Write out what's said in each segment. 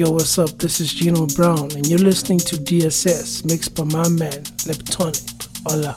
Yo, what's up? This is Gino Brown, and you're listening to DSS, mixed by my man, LebtoniQ. Hola.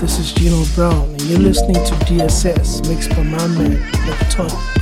This is Gino Brown, and you're listening to DSS, mixed by my man, LebtoniQ. Hola.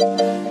Bye.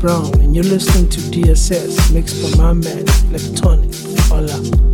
Brown, and you're listening to DSS mixed by my man, LebtoniQ. Hola.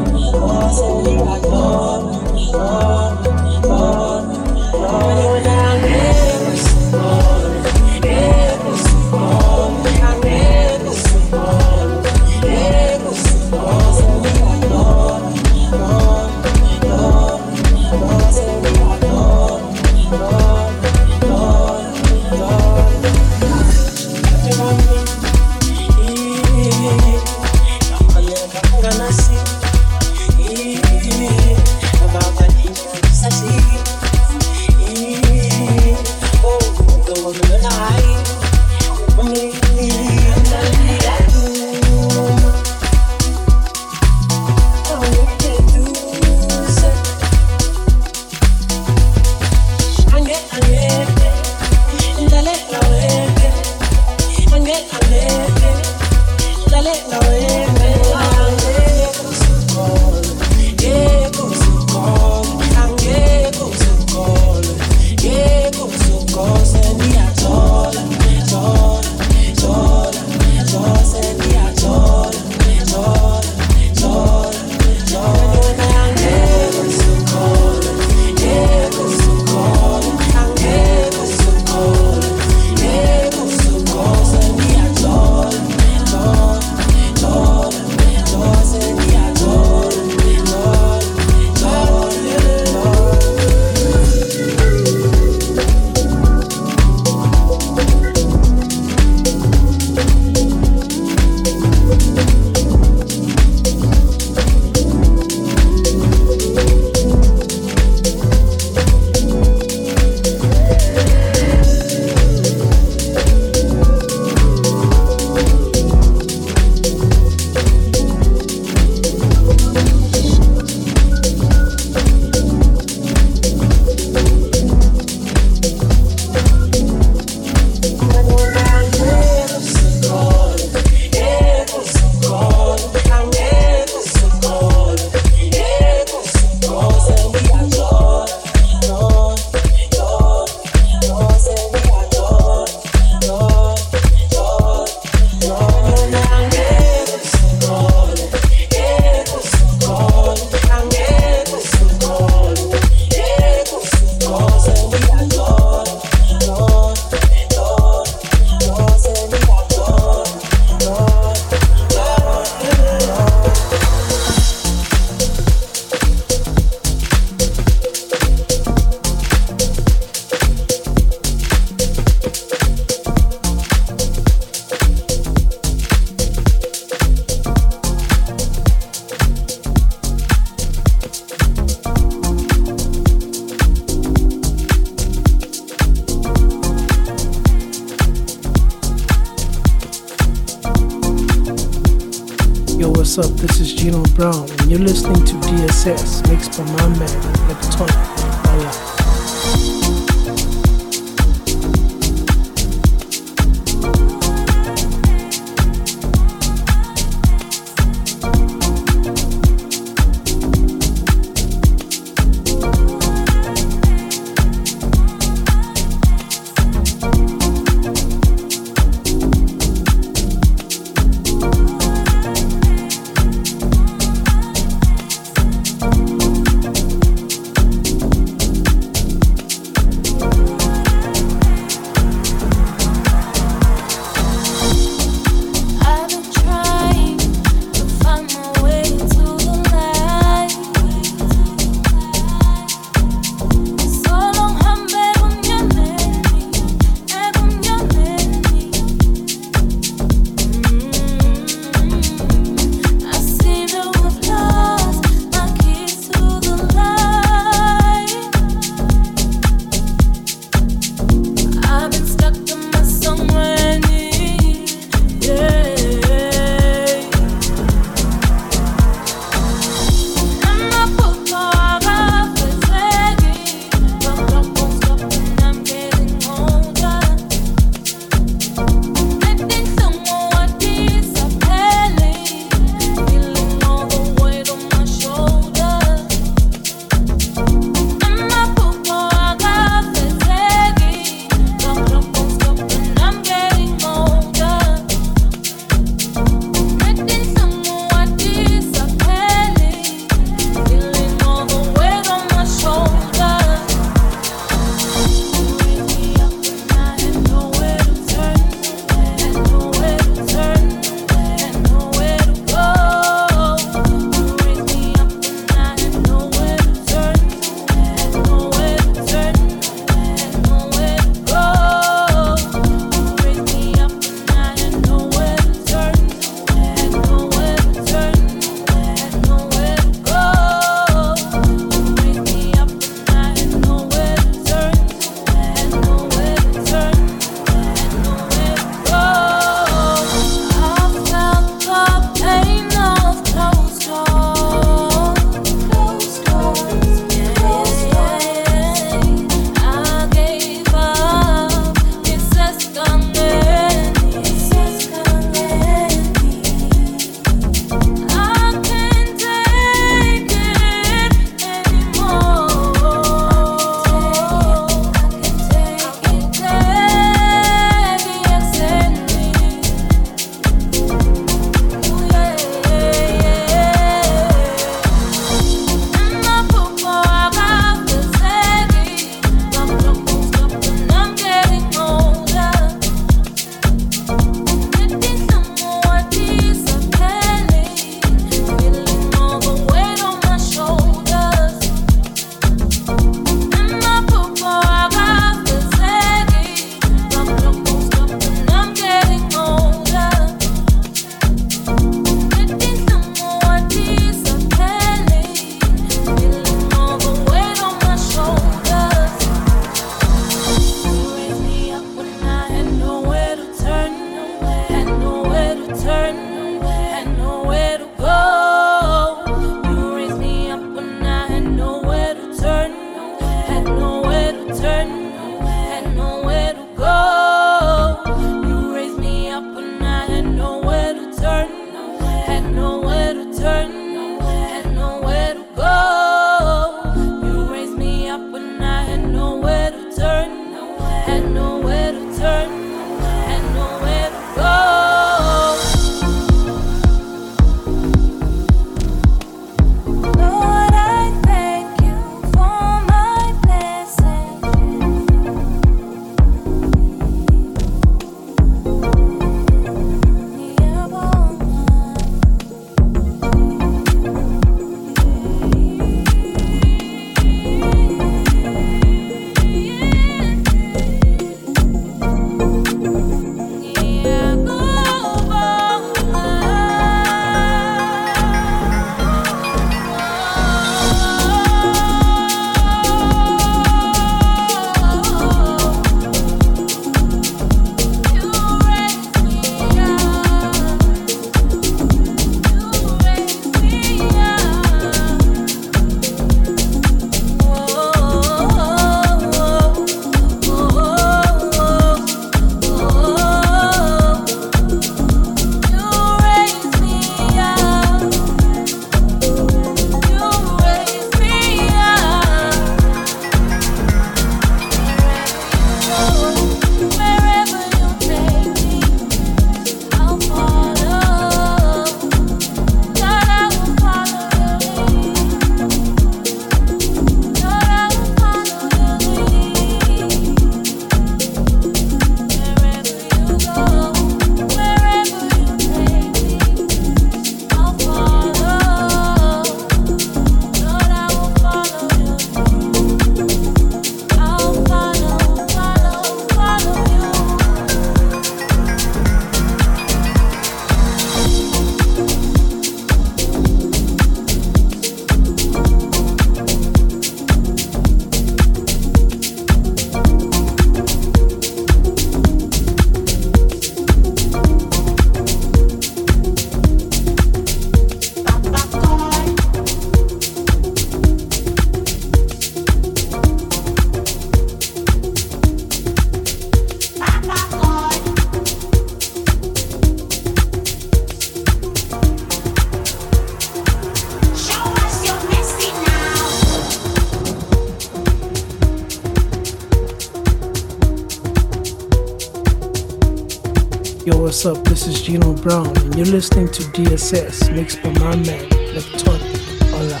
What's up? This is Gino Brown, and you're listening to DSS, mixed by my man, LebtoniQ. Hola.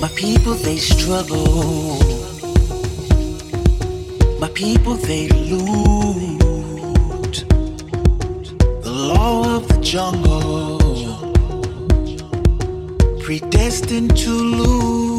My people, they struggle. My people, they loot. The law of the jungle, predestined to lose.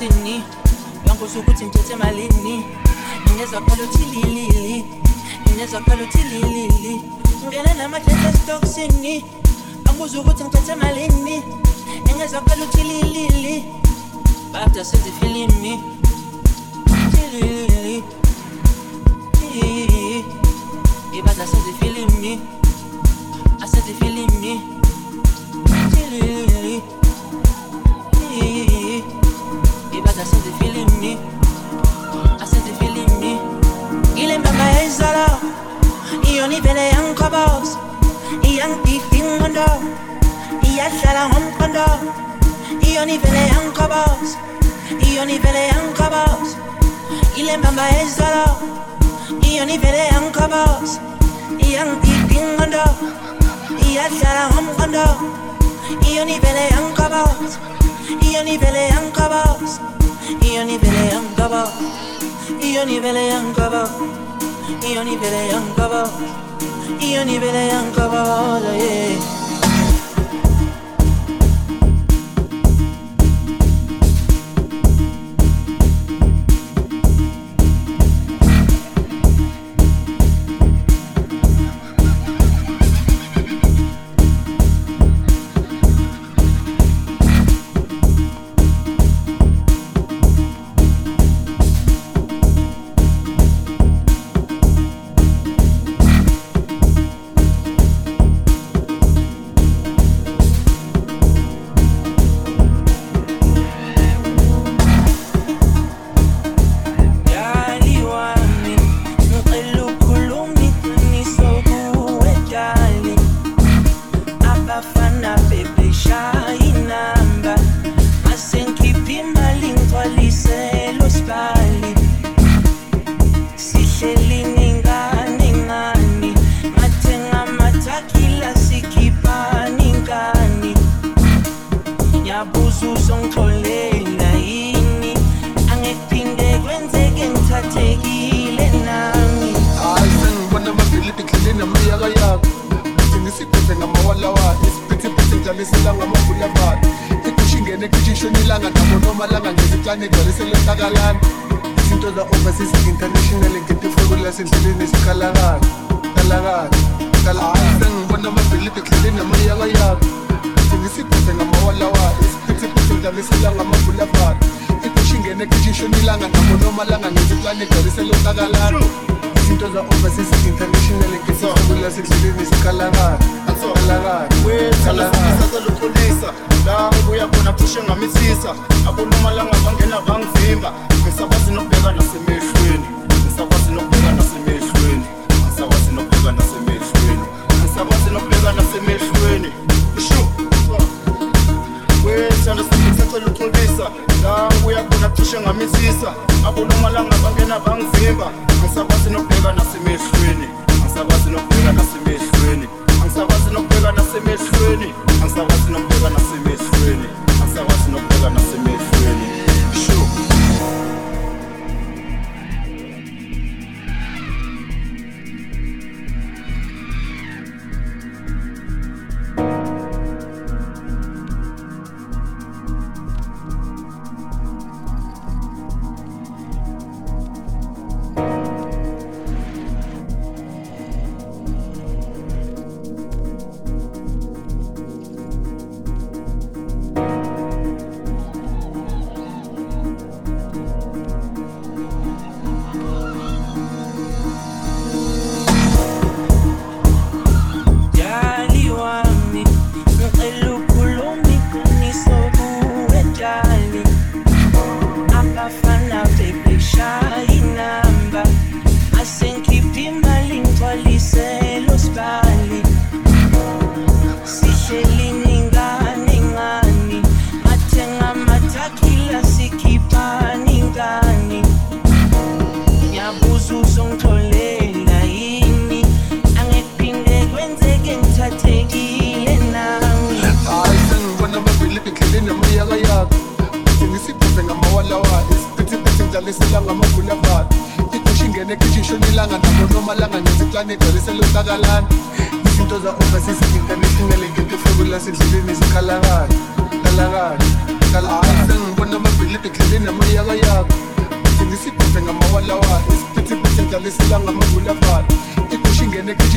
sini. Langosukuthi ngithethe malini nginezwakhala uthililili nginezwakhala uthililili ngena namadlesesitokisini anguzukuthi ngithethe malini engezwakhala uthililili bada sezifilimi thililili. Ibada sezifilimi asezifilimi iyangidida ingqondo iyahlala ngomqondo iyona ivele yangiqhoboza iyona ivele yangiqhoboza ile mbamba yayizala iyona ivele yangiqhoboza iyangidida ingqondo iyahlala ngomqondo iyona ivele yangiqhoboza iyona ivele yangiqhoboza io ni ve le ancora voglio, yeah.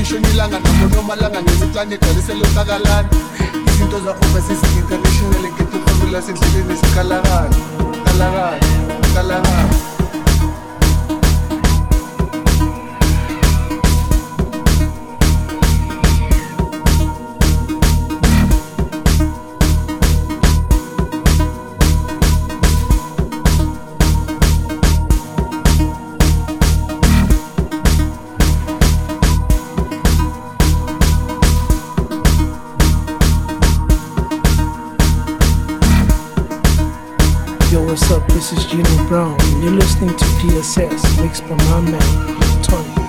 Ishona ilanga nabona izinto kalakala This is Gino Brown, you're listening to DSS, mixed by my man, Tony.